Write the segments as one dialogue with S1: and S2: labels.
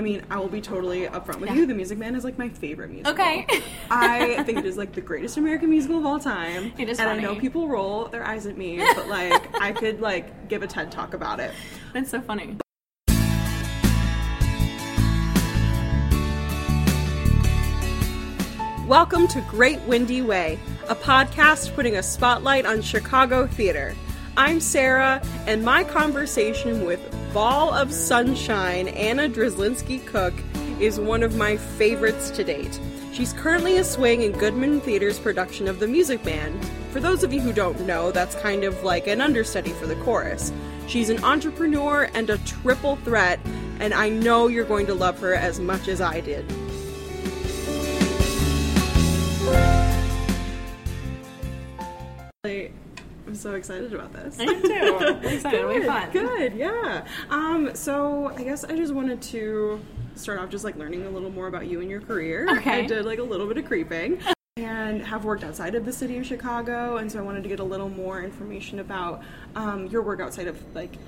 S1: I mean, I will be totally upfront with
S2: Yeah.
S1: you. The Music Man is like my favorite musical.
S2: Okay.
S1: I think it is like the greatest American musical of all time.
S2: It is
S1: and I know people roll their eyes at me, but like I could like give a TED talk about it.
S2: That's so funny.
S1: Welcome to Great Windy Way, a podcast putting a spotlight on Chicago theater. I'm Sarah, and my conversation with Ball of Sunshine Anna Drzlinski Cooke is one of my favorites to date. She's currently a swing in Goodman Theater's production of The Music Man. For those of you who don't know, that's kind of like an understudy for the chorus. She's an entrepreneur and a triple threat, and I know you're going to love her as much as I did. So excited about this.
S2: I am too. Excited. It'll be
S1: Good,
S2: fun.
S1: Good, yeah. Um, so I guess I just wanted to start off just like learning a little more about you and your career.
S2: Okay.
S1: I did like a little bit of creeping. And have worked outside of the city of Chicago, and so I wanted to get a little more information about um, your work outside of like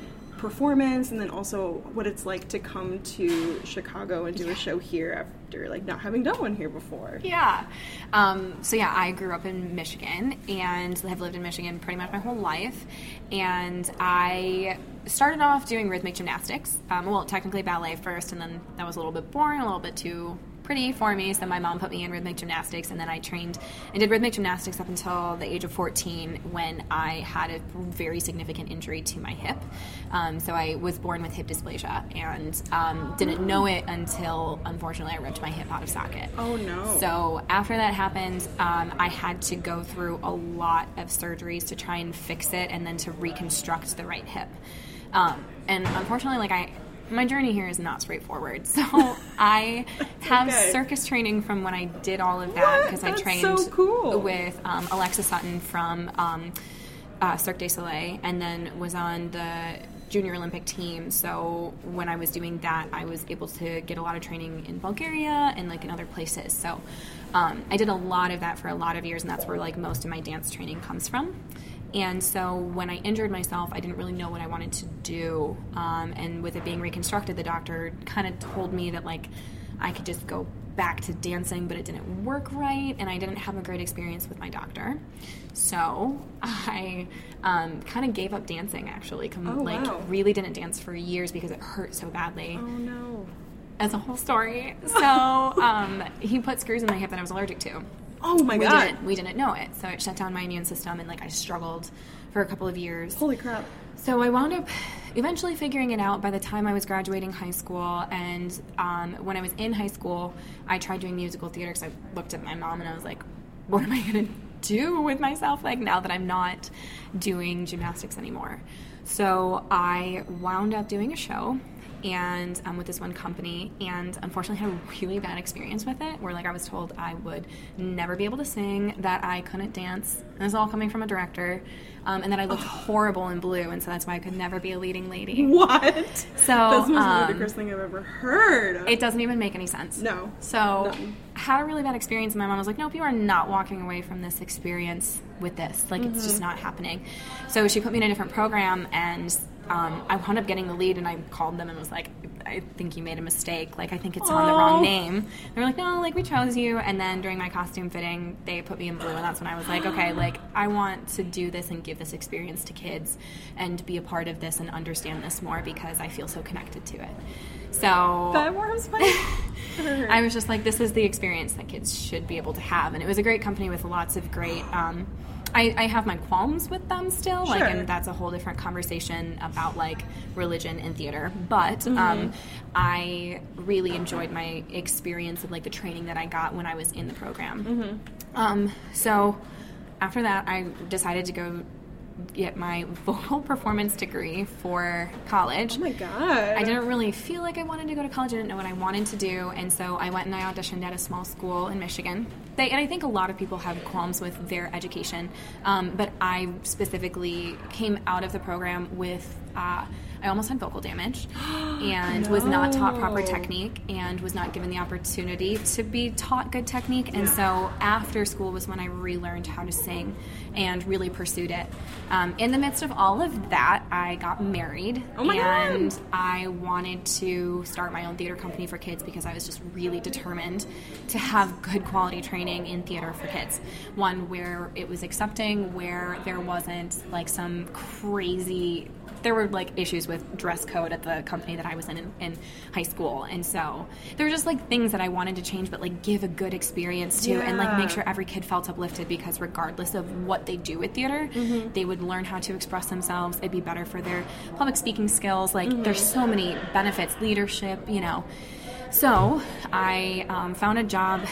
S1: performance, and then also what it's like to come to Chicago and do a show here after like not having done one here before.
S2: Yeah. Um, so yeah, I grew up in Michigan and have lived in Michigan pretty much my whole life. And I started off doing rhythmic gymnastics. Um, well, technically ballet first, and then that was a little bit boring, a little bit too pretty for me. So my mom put me in rhythmic gymnastics, and then I trained and did rhythmic gymnastics up until the age of 14 when I had a very significant injury to my hip. Um, so I was born with hip dysplasia and um, didn't know it until, unfortunately, I ripped my hip out of socket.
S1: Oh no.
S2: So after that happened, um, I had to go through a lot of surgeries to try and fix it, and then to reconstruct the right hip. Um, and unfortunately, like I, my journey here is not straightforward. So I have
S1: okay.
S2: circus training from when I did all of that because I trained
S1: so cool.
S2: with um, Alexa Sutton from um, uh, Cirque du Soleil, and then was on the junior Olympic team. So when I was doing that, I was able to get a lot of training in Bulgaria and like in other places. So um, I did a lot of that for a lot of years, and that's where like most of my dance training comes from. And so when I injured myself, I didn't really know what I wanted to do. Um, and with it being reconstructed, the doctor kind of told me that like I could just go back to dancing, but it didn't work right, and I didn't have a great experience with my doctor. So I um, kind of gave up dancing. Actually, Com-
S1: Oh,
S2: like
S1: wow.
S2: really didn't dance for years because it hurt so badly
S1: Oh no.
S2: As a whole story. So um, he put screws in my hip that I was allergic to.
S1: Oh my
S2: we
S1: god.
S2: didn't we didn't know it, so it shut down my immune system, and like I struggled for a couple of years.
S1: Holy crap.
S2: So I wound up eventually figuring it out by the time I was graduating high school. And um, when I was in high school, I tried doing musical theater because I looked at my mom and I was like, what am I going to do with myself like now that I'm not doing gymnastics anymore? So I wound up doing a show and um, with this one company and unfortunately had a really bad experience with it where like i was told i would never be able to sing that i couldn't dance and this is all coming from a director um, and that i looked horrible in blue and so that's why i could never be a leading lady
S1: What?
S2: so
S1: That's the most
S2: um,
S1: ludicrous thing I've ever heard.
S2: it doesn't even make any sense
S1: No.
S2: so
S1: None.
S2: had a really bad experience and my mom was like nope you are not walking away from this experience with this like it's just not happening so she put me in a different program and um, I wound up getting the lead and I called them and was like I think you made a mistake like I think it's on the wrong name they were like no like we chose you and then during my costume fitting they put me in blue and that's when I was like okay like I want to do this and give this experience to kids and be a part of this and understand this more because I feel so connected to it so
S1: that warms my.
S2: I was just like, this is the experience that kids should be able to have. And it was a great company with lots of great. Um, I, I have my qualms with them still, like, and that's a whole different conversation about like religion and theater. But
S1: Mm-hmm.
S2: um, I really enjoyed my experience of like the training that I got when I was in the program.
S1: Mm-hmm.
S2: Um, so after that, I decided to go get my vocal performance degree for college.
S1: oh my god.
S2: I didn't really feel like I wanted to go to college. I didn't know what I wanted to do, and so I went and I auditioned at a small school in Michigan. They, and I think a lot of people have qualms with their education, um, but I specifically came out of the program with uh, I almost had vocal damage and was not taught proper technique and was not given the opportunity to be taught good technique. And so after school was when I relearned how to sing and really pursued it. Um, in the midst of all of that, I got married
S1: Oh my God.
S2: and I wanted to start my own theater company for kids because I was just really determined to have good quality training in theater for kids. One where it was accepting, where there wasn't like some crazy. There were like issues with dress code at the company that I was in, in in high school, and so there were just like things that I wanted to change, but like give a good experience to, and like make sure every kid felt uplifted because regardless of what they do with theater, they would learn how to express themselves. It'd be better for their public speaking skills. Like there's so many benefits, leadership, you know. So I um, found a job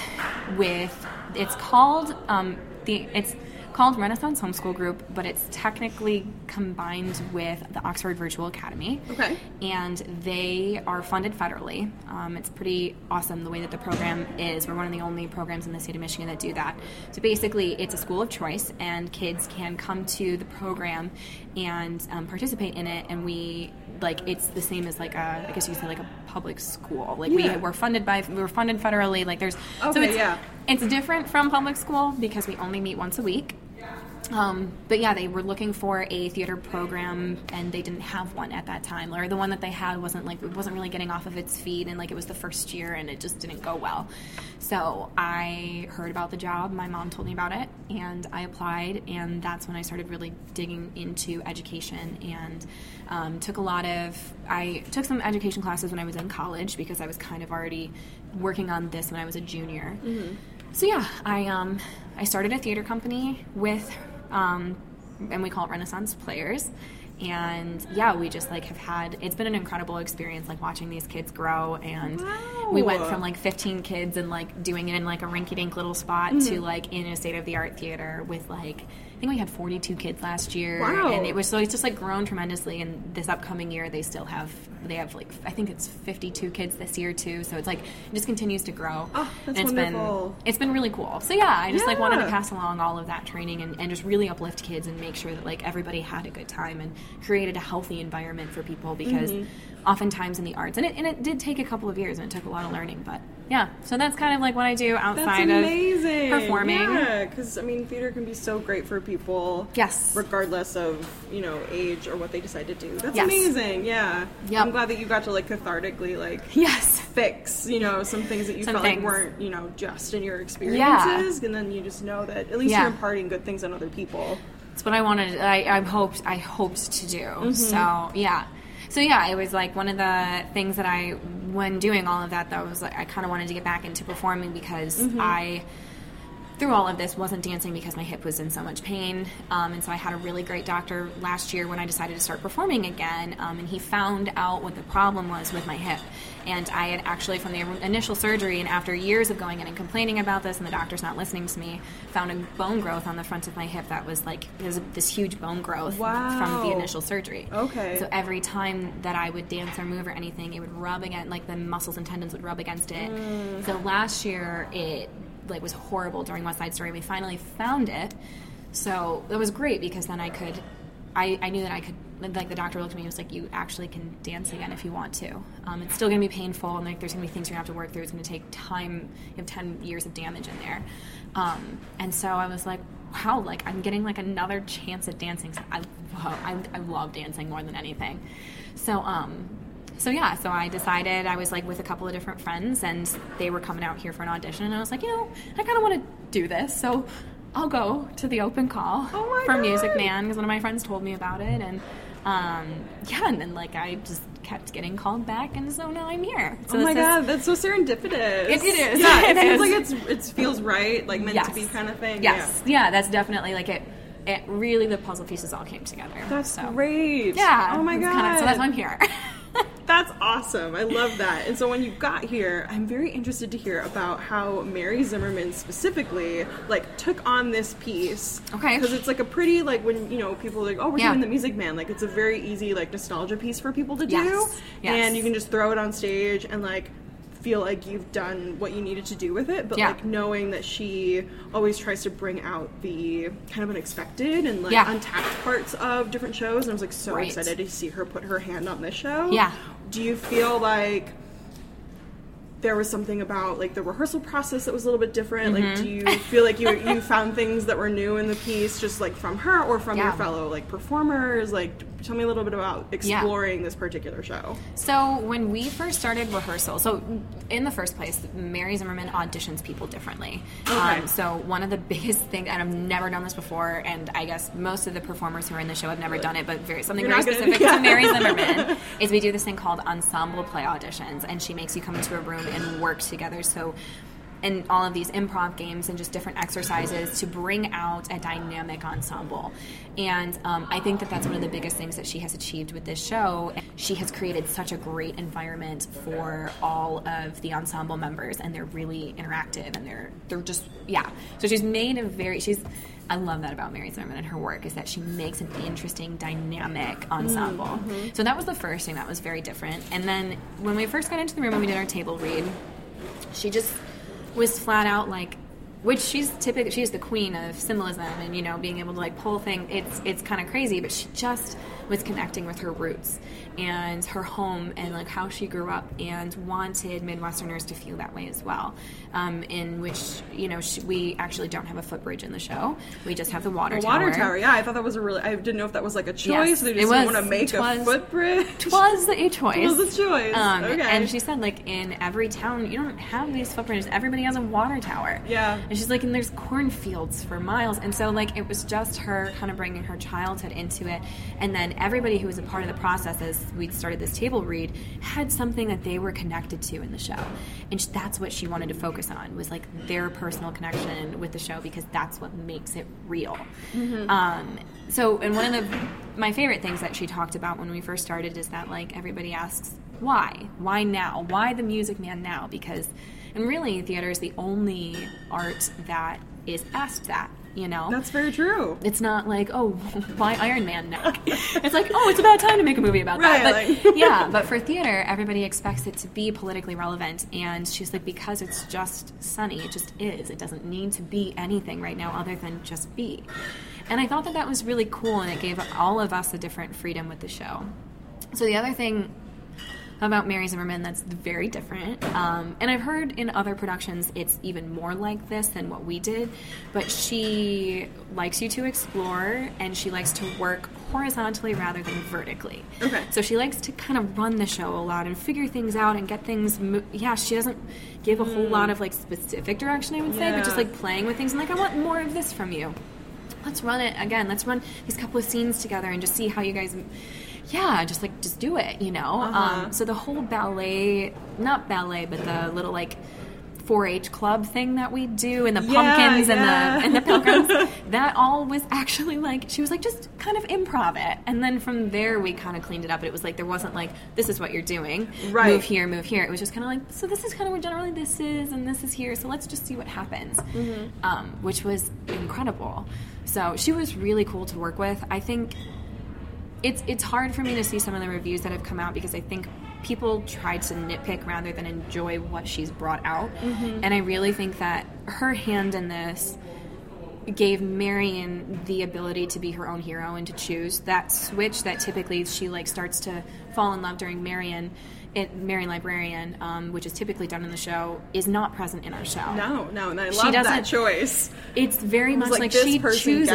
S2: with. It's called um, the. It's called Renaissance Homeschool Group, but it's technically combined with the Oxford Virtual Academy.
S1: Okay.
S2: And they are funded federally. Um, it's pretty awesome the way that the program is. We're one of the only programs in the state of Michigan that do that. So basically, it's a school of choice, and kids can come to the program and um, participate in it. And we like it's the same as like a I guess you could say like a public school. Like
S1: Yeah.
S2: we were funded by we were funded federally. Like there's so
S1: Okay,
S2: it's
S1: yeah.
S2: it's different from public school because we only meet once a week. Um, but yeah, they were looking for a theater program, and they didn't have one at that time. Or the one that they had wasn't like it wasn't really getting off of its feet, and like it was the first year, and it just didn't go well. So I heard about the job. My mom told me about it, and I applied, and that's when I started really digging into education and um, took a lot of. I took some education classes when I was in college because I was kind of already working on this when I was a junior. So yeah, I um I started a theater company with um and we call it Renaissance Players. And yeah, we just like have had it's been an incredible experience like watching these kids grow and we went from like 15 kids and like doing it in like a rinky dink little spot
S1: Mm-hmm.
S2: to like in a state of the art theater with like think we had 42 kids last year
S1: Wow.
S2: and it was so it's just like grown tremendously and this upcoming year they still have they have like I think it's 52 kids this year too so it's like it just continues to grow
S1: Oh, that's
S2: and it's
S1: wonderful.
S2: been it's been really cool so yeah I just like wanted to pass along all of that training and, and just really uplift kids and make sure that like everybody had a good time and created a healthy environment for people because
S1: Mm-hmm.
S2: oftentimes in the arts and it, and it did take a couple of years and it took a lot of learning but yeah so that's kind of like what I do
S1: That's
S2: outside
S1: amazing.
S2: of performing
S1: Yeah, because I mean, theater can be so great for people.
S2: Yes.
S1: Regardless of you know age or what they decide to do. That's
S2: Yes.
S1: amazing. Yeah.
S2: Yep.
S1: I'm glad that you got to like cathartically like
S2: yes
S1: fix you know some things that you
S2: Some
S1: felt
S2: things.
S1: like weren't you know just in your experiences, and then you just know that at least
S2: Yeah.
S1: you're imparting good things on other people.
S2: It's what I wanted. I, I hoped. I hoped to do. Mm-hmm. So yeah. So yeah, it was like one of the things that I, when doing all of that, that was like I kind of wanted to get back into performing because mm-hmm. I, through all of this, wasn't dancing because my hip was in so much pain, um, and so I had a really great doctor last year when I decided to start performing again, um, and he found out what the problem was with my hip, and I had actually from the initial surgery and after years of going in and complaining about this, and the doctor's not listening to me, found a bone growth on the front of my hip that was like there's this huge bone growth from the initial surgery.
S1: Okay.
S2: So every time that I would dance or move or anything, it would rub against like the muscles and tendons would rub against it.
S1: Mm.
S2: So last year it like was horrible during West Side Story. We finally found it. So that was great because then I could I, I knew that I could like the doctor looked at me and was like you actually can dance again if you want to. Um, it's still going to be painful and like there's going to be things to have to work through. It's going to take time. You have 10 years of damage in there. Um, and so I was like wow, like I'm getting like another chance at dancing. So I, I, I love dancing more than anything. So, um, so yeah, so I decided I was like with a couple of different friends, and they were coming out here for an audition, and I was like, you know, I kind of want to do this, so I'll go to the open call
S1: Oh
S2: for Music Man because one of my friends told me about it, and um, yeah, and then like I just kept getting called back, and so now I'm here. So
S1: oh my
S2: this is-
S1: god, that's so serendipitous.
S2: It- it is.
S1: Yeah, it,
S2: It
S1: seems
S2: is.
S1: like it's it feels right, like meant to be kind of thing.
S2: Yes, yeah. that's definitely like it. It really the puzzle pieces all came together.
S1: That's
S2: so.
S1: great.
S2: Yeah.
S1: Oh my god.
S2: kinda- so that's why I'm here.
S1: That's awesome. I love that. And so when you got here, I'm very interested to hear about how Mary Zimmerman specifically like took on this piece.
S2: Okay.
S1: Because it's like a pretty like when you know people are like, oh, we're
S2: Yeah.
S1: doing the Music Man. Like it's a very easy like nostalgia piece for people to do,
S2: Yes. Yes.
S1: and you can just throw it on stage and like feel like you've done what you needed to do with it, but
S2: Yeah.
S1: like knowing that she always tries to bring out the kind of unexpected and like
S2: Yeah.
S1: untapped parts of different shows, and I was like so
S2: Right.
S1: excited to see her put her hand on this show.
S2: Yeah.
S1: Do you feel like there was something about like the rehearsal process that was a little bit different? Like,
S2: Mm-hmm.
S1: do you feel like you you found things that were new in the piece, just like from her or from your fellow like performers? Like, tell me a little bit about exploring this particular show.
S2: So when we first started rehearsal, so in the first place, Mary Zimmerman auditions people differently.
S1: Okay.
S2: Um, so one of the biggest things, and I've never done this before, and I guess most of the performers who are in the show have never done it, but very something
S1: You're
S2: very
S1: gonna-
S2: specific
S1: yeah.
S2: to Mary Zimmerman is we do this thing called ensemble play auditions, and she makes you come into a room and work together. So and all of these improv games and just different exercises to bring out a dynamic ensemble. And um, I think that that's one of the biggest things that she has achieved with this show. She has created such a great environment for all of the ensemble members, and they're really interactive and they're they're just yeah. So she's made a very she's. I love that about Mary Zimmerman and her work is that she makes an interesting, dynamic ensemble. So that was the first thing that was very different. And then when we first got into the room and we did our table read, she just was flat out like which she's typically she's the queen of symbolism and you know being able to like pull thing it's it's kind of crazy but she just was connecting with her roots and her home and like how she grew up and wanted midwesterners to feel that way as well um, in which you know she, we actually don't have a footbridge in the show we just have the water
S1: A
S2: tower
S1: water tower, yeah. I thought that was a really. I didn't know if that was like a choice.
S2: Yes,
S1: they just want to make
S2: Twas-
S1: a footbridge.
S2: Twas a choice.
S1: It was a choice.
S2: Um,
S1: Okay.
S2: And she said, like, in every town, you don't have these footbridges. Everybody has a water tower.
S1: Yeah.
S2: And she's like, and there's cornfields for miles. And so, like, it was just her kind of bringing her childhood into it. And then everybody who was a part of the process as we started this table read had something that they were connected to in the show. And that's what she wanted to focus on was, like, their personal connection with the show because that's what makes it real. Um, so, and one of the my favorite things that she talked about when we first started is that like everybody asks why, why now, why the Music Man now? Because, and really, theater is the only art that is asked that. You know,
S1: That's very true.
S2: it's not like oh why iron man now? It's like oh it's about time to make a movie about
S1: Right,
S2: that. But
S1: like-
S2: yeah but for theater everybody expects it to be politically relevant. And she's like because it's just sunny it just is. It doesn't need to be anything right now other than just be. And i thought that that was really cool and it gave all of us a different freedom with the show. So the other thing about Mary Zimmerman that's very different. Um, and I've heard in other productions it's even more like this than what we did. But she likes you to explore and she likes to work horizontally rather than vertically.
S1: Okay.
S2: So she likes to kind of run the show a lot and figure things out and get things. Mo- yeah, she doesn't give a whole lot of like specific direction, I would say, but just like playing with things and like, I want more of this from you let's run it again let's run these couple of scenes together and just see how you guys yeah just like just do it you know
S1: Uh-huh.
S2: um, so the whole ballet not ballet but the little like 4-H club thing that we do and the
S1: Yeah,
S2: pumpkins
S1: yeah.
S2: and the and the pilgrims that all was actually like she was like just kind of improv it and then from there we kind of cleaned it up but it was like there wasn't like this is what you're doing
S1: Right.
S2: move here move here it was just kind of like so this is kind of where generally this is and this is here so let's just see what happens
S1: Mm-hmm.
S2: um, which was incredible so she was really cool to work with i think it's it's hard for me to see some of the reviews that have come out because I think people try to nitpick rather than enjoy what she's brought out.
S1: Mm-hmm.
S2: And I really think that her hand in this gave Marian the ability to be her own hero and to choose that switch that typically she like starts to fall in love during Marian. It, Marian Librarian, um, which is typically done in the show, is not present in our show.
S1: No, no, and I
S2: She
S1: love that choice.
S2: It's very much
S1: like,
S2: like, she chooses.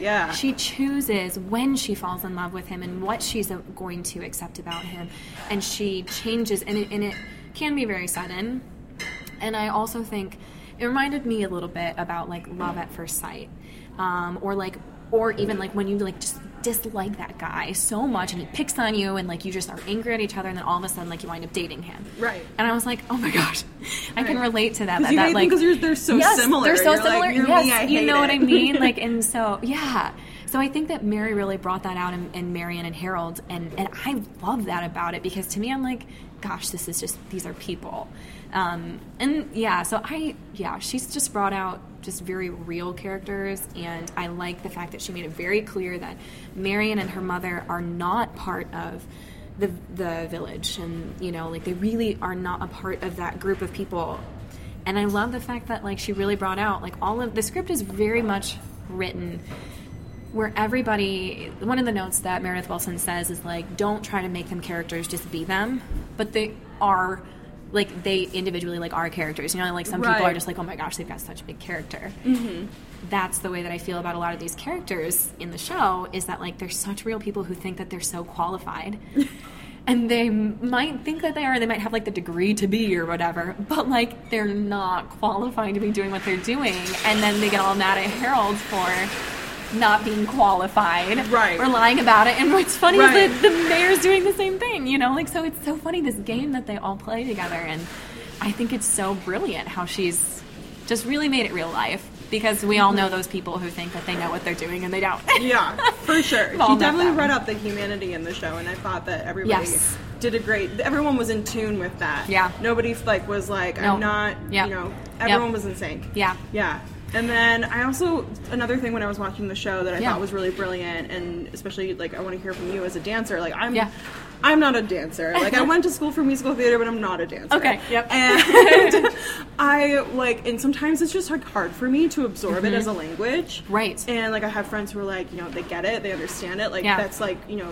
S1: yeah.
S2: She chooses when she falls in love with him and what she's going to accept about him, and she changes, and it, and it can be very sudden. And I also think it reminded me a little bit about like love at first sight, um, or like, or even like when you like just dislike that guy so much and he picks on you and like you just are angry at each other and then all of a sudden like you wind up dating him.
S1: Right.
S2: and i was like oh my gosh. I can relate to that that, that like
S1: 'cause you're- they're so
S2: yes,
S1: similar.
S2: they're so
S1: You're like,
S2: similar.
S1: "You're me,
S2: yes
S1: I
S2: you know what i mean? Like and so yeah. So i think that mary really brought that out in, in marian and harold and and i love that about it because to me i'm like gosh this is just these are people. Um, and yeah so i yeah she's just brought out just very real characters and i like the fact that she made it very clear that marian and her mother are not part of the the village and you know like they really are not a part of that group of people. And i love the fact that like she really brought out like all of the script is very much written where everybody one of the notes that meredith willson says is like don't try to make them characters just be them but they are like they individually like are characters you know like some people are just like oh my gosh they've got such a big character mm-hmm. that's the way that I feel about a lot of these characters in the show is that like they're such real people who think that they're so qualified. and they might think that they are, they might have like the degree to be or whatever, but like they're not qualified to be doing what they're doing. And then they get all mad at Harold for not being qualified
S1: Right.
S2: or lying about it. And what's funny
S1: Right.
S2: is that the mayor's doing the same thing, you know? Like, so it's so funny this game that they all play together. And I think it's so brilliant how she's just really made it real life because we all know mm-hmm. those people who think that they know what they're doing and they don't.
S1: Yeah, for sure.
S2: We've all
S1: He
S2: met
S1: definitely brought up the humanity in the show, and I thought that everybody
S2: Yes.
S1: did a great. Everyone was in tune with that.
S2: Yeah.
S1: Nobody like was like, I'm not.
S2: Yep.
S1: You know,
S2: Yep.
S1: everyone was in sync.
S2: Yeah.
S1: Yeah. And then I also another thing when I was watching the show that I
S2: Yeah.
S1: thought was really brilliant, and especially like I want to hear from you as a dancer. Like I'm,
S2: Yeah.
S1: I'm not a dancer. Like I went to school for musical theater, but I'm not a dancer.
S2: Okay, yep.
S1: And I like, and sometimes it's just like hard for me to absorb it as a language.
S2: Mm-hmm. Right.
S1: And like I have friends who are like, you know, they get it, they understand it. Like
S2: Yeah.
S1: that's like, you know,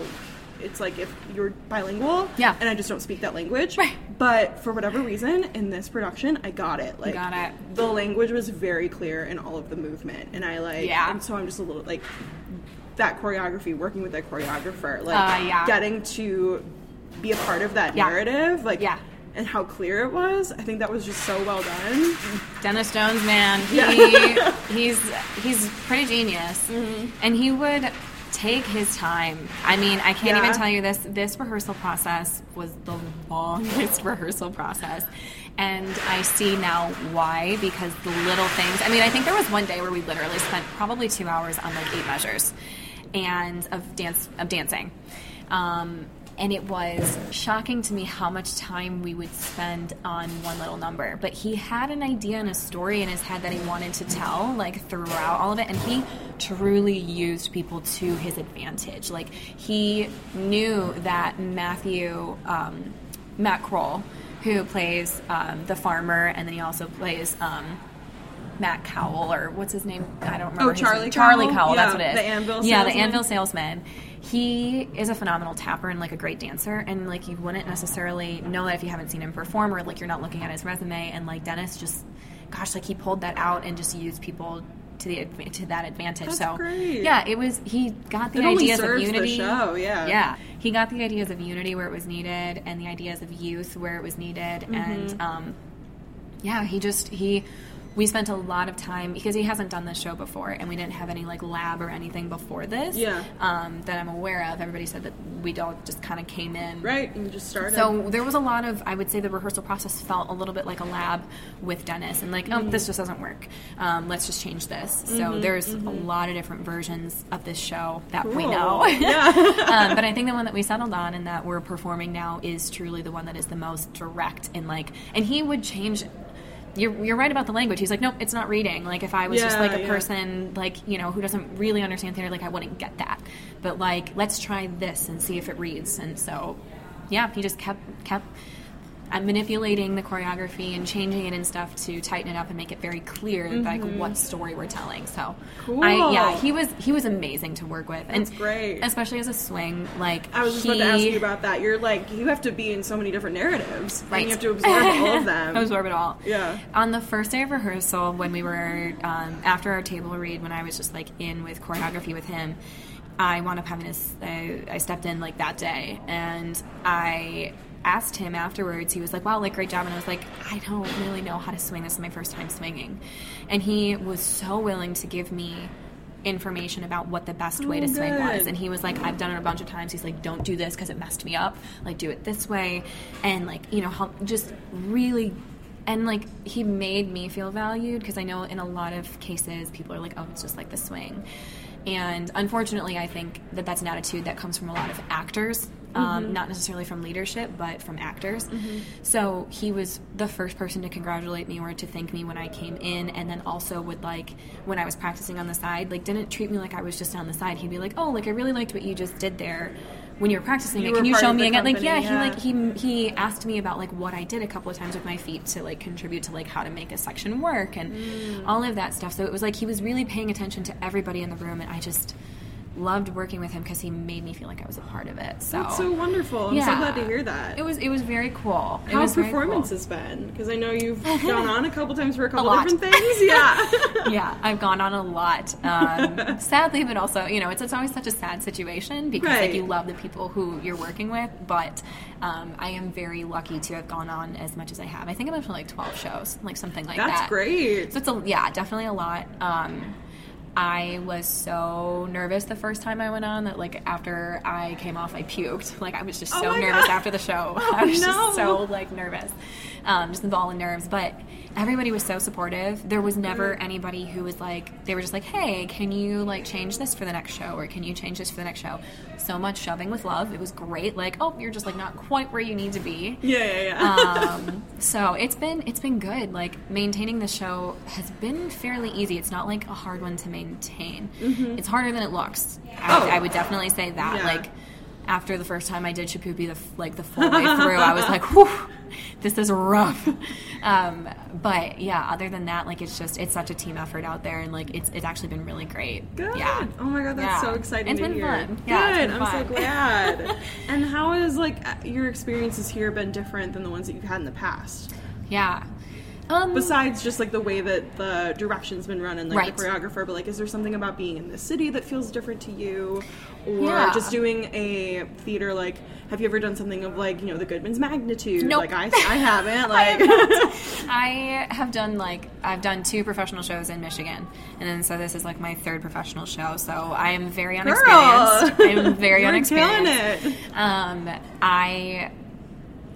S1: it's like if you're bilingual,
S2: Yeah.
S1: and I just don't speak that language.
S2: Right.
S1: But for whatever reason, in this production, I got it. Like
S2: got it.
S1: the language was very clear in all of the movement, and I like.
S2: Yeah.
S1: And so I'm just a little like that choreography, working with that choreographer, like
S2: Uh, yeah.
S1: getting to be a part of that
S2: Yeah.
S1: narrative, like
S2: Yeah.
S1: and how clear it was. I think that was just so well done.
S2: Denis Jones, man, he
S1: Yeah.
S2: he's he's pretty genius,
S1: Mm-hmm.
S2: and he would take his time. I mean, I can't
S1: Yeah.
S2: even tell you this. This rehearsal process was the longest rehearsal process, and I see now why because the little things. I mean, I think there was one day where we literally spent probably two hours on like eight measures, and of dance of dancing. Um, and it was shocking to me how much time we would spend on one little number. But he had an idea and a story in his head that he wanted to tell, like throughout all of it, and he truly used people to his advantage. Like he knew that Matthew, um, Matt Kroll, who plays um, the farmer, and then he also plays. Um, Matt Cowell or what's his name? I don't remember.
S1: Oh, Charlie.
S2: Charlie
S1: Cowell?
S2: Cowell. that's
S1: Yeah,
S2: what it is.
S1: the anvil
S2: Yeah, the anvil salesman. He is a phenomenal tapper and like a great dancer, and like you wouldn't necessarily know that if you haven't seen him perform or like you're not looking at his resume. And like Denis just, gosh, like he pulled that out and just used people to the to that advantage.
S1: That's
S2: so
S1: great.
S2: yeah, it was. He got the
S1: It
S2: ideas of unity.
S1: show, yeah.
S2: yeah. He got the ideas of unity where it was needed, and the ideas of youth where it was needed,
S1: Mm-hmm.
S2: and um, yeah, he just he we spent a lot of time because he hasn't done this show before and we didn't have any like lab or anything before this
S1: Yeah.
S2: um, that i'm aware of everybody said that we all just kind of came in
S1: Right, and just started.
S2: so there was a lot of i would say the rehearsal process felt a little bit like a lab with denis and like oh this just doesn't work um, let's just change this so there's a lot of different versions of this show that we know
S1: Yeah.
S2: um, but I think the one that we settled on and that we're performing now is truly the one that is the most direct and like, and he would change. You're, you're right about the language. He's like, nope, it's not reading. Like, if I was just like a
S1: yeah.
S2: person, like, you know, who doesn't really understand theater, like, I wouldn't get that. But, like, let's try this and see if it reads. And so, yeah, he just kept, kept uh, manipulating the choreography and changing it and stuff to tighten it up and make it very clear, like, what story we're telling. So, I, yeah, he was, he was amazing to work with.
S1: That's
S2: and
S1: great.
S2: Especially as a swing, like,
S1: I was just
S2: he,
S1: about to ask you about that. You're like you have to be in so many different narratives,
S2: Right.
S1: and you have to absorb all of them.
S2: absorb it all.
S1: Yeah.
S2: On the first day of rehearsal, when we were um, after our table read, when I was just like in with choreography with him, I wound up having this. I, I stepped in like that day, and I asked him afterwards. He was like, "Wow, like great job," and I was like, "I don't really know how to swing. This is my first time swinging," and he was so willing to give me information about what the best way to
S1: Oh,
S2: swing was. and he was like i've done it a bunch of times. He's like don't do this because it messed me up. Like do it this way. And like you know help just really and like he made me feel valued because i know in a lot of cases people are like oh it's just like the swing and unfortunately i think that that's an attitude that comes from a lot of actors um, not necessarily from leadership but from actors. So he was the first person to congratulate me or to thank me when i came in and then also would like when i was practicing on the side like didn't treat me like i was just on the side. He'd be like oh like i really liked what you just did there when you were practicing
S1: You
S2: it,
S1: were
S2: can you show me again? like, yeah,
S1: yeah.
S2: he like he he asked me about like what I did a couple of times with my feet to like contribute to like how to make a section work and
S1: Mm.
S2: all of that stuff. So it was like he was really paying attention to everybody in the room, and I just loved working with him because he made me feel like I was a part of it. So
S1: That's so wonderful. I'm so glad to hear that.
S2: It was it was very cool. it
S1: How
S2: was
S1: performance
S2: cool.
S1: has been? Because I know you've gone on a couple times for a couple
S2: lot.
S1: different things. Yeah.
S2: yeah, I've gone on a lot. Um, sadly, but also, you know, it's, it's always such a sad situation because
S1: Right.
S2: like you love the people who you're working with. But um, I am very lucky to have gone on as much as I have. I think I'm up to like 12 shows, like something like
S1: That's
S2: that.
S1: That's great.
S2: So it's a yeah, definitely a lot. Um, I was so nervous the first time I went on that like after I came off, I puked. Like I was just
S1: Oh
S2: so
S1: my
S2: nervous
S1: God.
S2: after the show.
S1: Oh,
S2: I was
S1: no.
S2: just so like nervous, um, just the ball and nerves. But everybody was so supportive. There was never
S1: Mm.
S2: anybody who was like they were just like, hey, can you like change this for the next show or can you change this for the next show? So much shoving with love. It was great. Like oh, you're just like not quite where you need to be
S1: yeah, yeah, yeah.
S2: um, so it's been it's been good. Like maintaining the show has been fairly easy. It's not like a hard one to maintain. It's harder than it looks. I,
S1: Mm-hmm. Oh.
S2: I would definitely say that.
S1: Yeah.
S2: Like after the first time I did Shipoopi, the like the full way through, I was like, "Whew, this is rough." Um, but yeah, other than that, like it's just it's such a team effort out there, and like it's it's actually been really great.
S1: Good.
S2: Yeah.
S1: Oh my god, that's
S2: Yeah.
S1: so exciting
S2: It's
S1: to
S2: been
S1: hear.
S2: fun. Yeah,
S1: Good. I'm so glad. and how has like uh, your experiences here been different than the ones that you've had in the past?
S2: Yeah. Um,
S1: Besides just like the way that the direction's been run and like
S2: Right.
S1: the choreographer, but like is there something about being in the city that feels different to you? Or
S2: Yeah.
S1: just doing a theater like have you ever done something of like, you know, the Goodman's magnitude?
S2: Nope.
S1: Like I I haven't. Like
S2: I have done like I've done two professional shows in Michigan, and then so this is like my third professional show. So I am very unexperienced. I'm very
S1: You're
S2: unexperienced.
S1: killing it.
S2: Um, I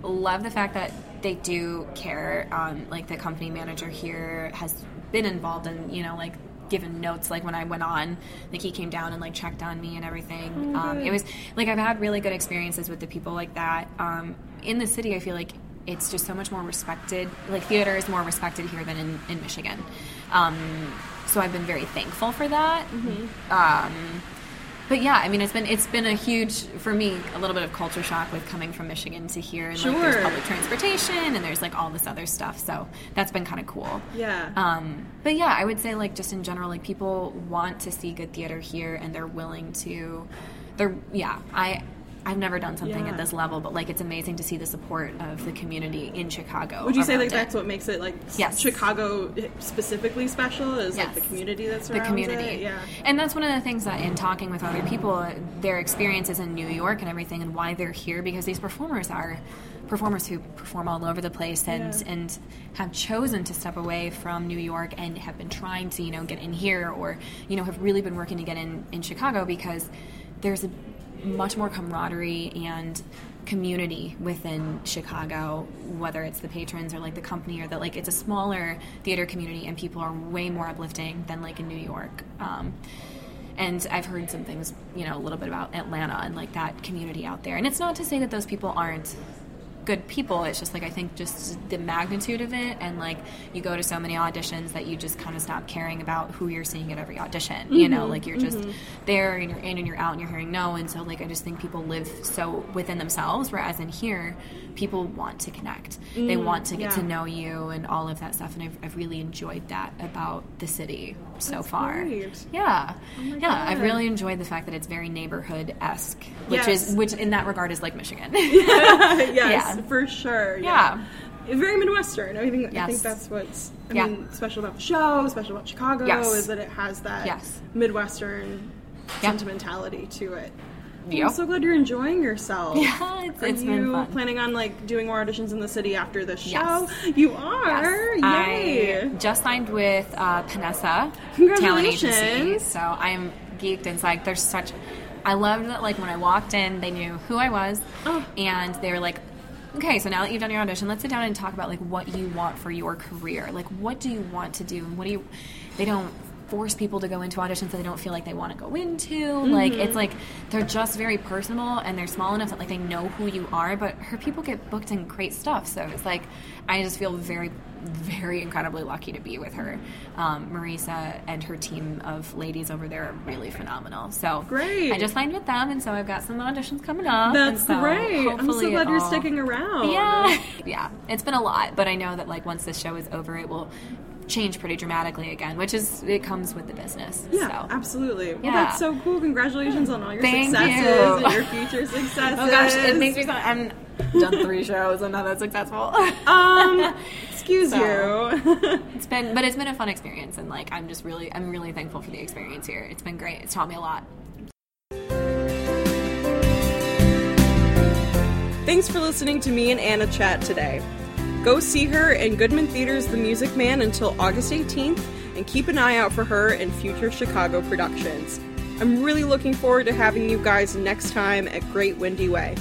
S2: love the fact that they do care. Um, like the company manager here has been involved in you know like given notes like when I went on like he came down and like checked on me and everything. Um, it was like I've had really good experiences with the people like that. Um, in the city I feel like it's just so much more respected like theater is more respected here than in, in Michigan. Um, so I've been very thankful for that. Um, but yeah, I mean, it's been it's been a huge for me a little bit of culture shock with coming from Michigan to here, and like
S1: Sure.
S2: there's public transportation and there's like all this other stuff. So that's been kind of cool.
S1: Yeah.
S2: Um, but yeah, I would say like just in general, like people want to see good theater here, and they're willing to. They're yeah, I. I've never done something
S1: Yeah.
S2: at this level, but like it's amazing to see the support of the community in Chicago.
S1: Would you say like
S2: it.
S1: that's what makes it like
S2: Yes.
S1: Chicago eh, specifically special is like the community that's
S2: the community.
S1: it? Yeah.
S2: And that's one of the things that in talking with other people, their experiences in New York and everything, and why they're here, because these performers are performers who perform all over the place and
S1: Yeah.
S2: and have chosen to step away from New York and have been trying to you know get in here or you know have really been working to get in in Chicago because there's a much more camaraderie and community within Chicago, whether it's the patrons or like the company or that like it's a smaller theater community and people are way more uplifting than like in New York. Um, and I've heard some things, you know, a little bit about Atlanta and like that community out there. And it's not to say that those people aren't good people. It's just like I think just the magnitude of it, and like you go to so many auditions that you just kind of stop caring about who you're seeing at every audition. You know, mm-hmm, like you're just mm-hmm. there and you're in and you're out and you're hearing no. And so like I just think people live so within themselves, whereas in here, people want to connect. they mm, want to get to know you and all of that stuff. And I've, I've really enjoyed that about the city so
S1: That's
S2: far.
S1: great.
S2: Yeah,
S1: Oh
S2: yeah. I've really enjoyed the fact that it's very neighborhood esque, which
S1: Yes.
S2: is which in that regard is like Michigan.
S1: yes,
S2: Yeah.
S1: for sure.
S2: Yeah.
S1: It's very Midwestern. I think I think that's what's I
S2: Yeah.
S1: mean, special about the show, special about Chicago
S2: Yes.
S1: is that it has that
S2: Yes.
S1: Midwestern sentimentality to it.
S2: Yep.
S1: I'm so glad you're enjoying yourself.
S2: Yeah, it's-
S1: are
S2: it's
S1: you
S2: been fun.
S1: planning on like doing more auditions in the city after the show?
S2: Yes.
S1: You are.
S2: Yes.
S1: Yay!
S2: I just signed with uh, Paonessa Talent
S1: Congratulations.
S2: Agency, so I'm geeked and psyched. There's such. I loved that. Like when I walked in, they knew who I was,
S1: Oh.
S2: and they were like. Okay, so now that you've done your audition, let's sit down and talk about like what you want for your career. Like, what do you want to do, and what do you? They don't force people to go into auditions that they don't feel like they want to go into. Like it's like they're just very personal and they're small enough that like they know who you are. But her people get booked in great stuff, so it's like I just feel very, very incredibly lucky to be with her. Um, Marisa and her team of ladies over there are really phenomenal. So
S1: Great.
S2: I just signed with them, and so I've got some auditions coming up.
S1: That's
S2: so
S1: great. I'm so glad you're
S2: all-
S1: sticking around.
S2: yeah, yeah. It's been a lot, but I know that like once this show is over, it will change pretty dramatically again, which is it comes with the business.
S1: Yeah,
S2: so.
S1: absolutely. Well,
S2: Yeah.
S1: that's so cool. Congratulations on all your
S2: Thank
S1: successes
S2: you.
S1: and your future successes.
S2: Oh gosh, it makes me so. I'm done three shows. I'm not that successful.
S1: Um, excuse
S2: So.
S1: you.
S2: it's been, but it's been a fun experience, and like I'm just really, I'm really thankful for the experience here. It's been great. It's taught me a lot.
S1: Thanks for listening to me and Anna chat today. Go see her in Goodman Theater's The Music Man until August 18th and keep an eye out for her in future Chicago productions. I'm really looking forward to having you guys next time at Great Windy Way.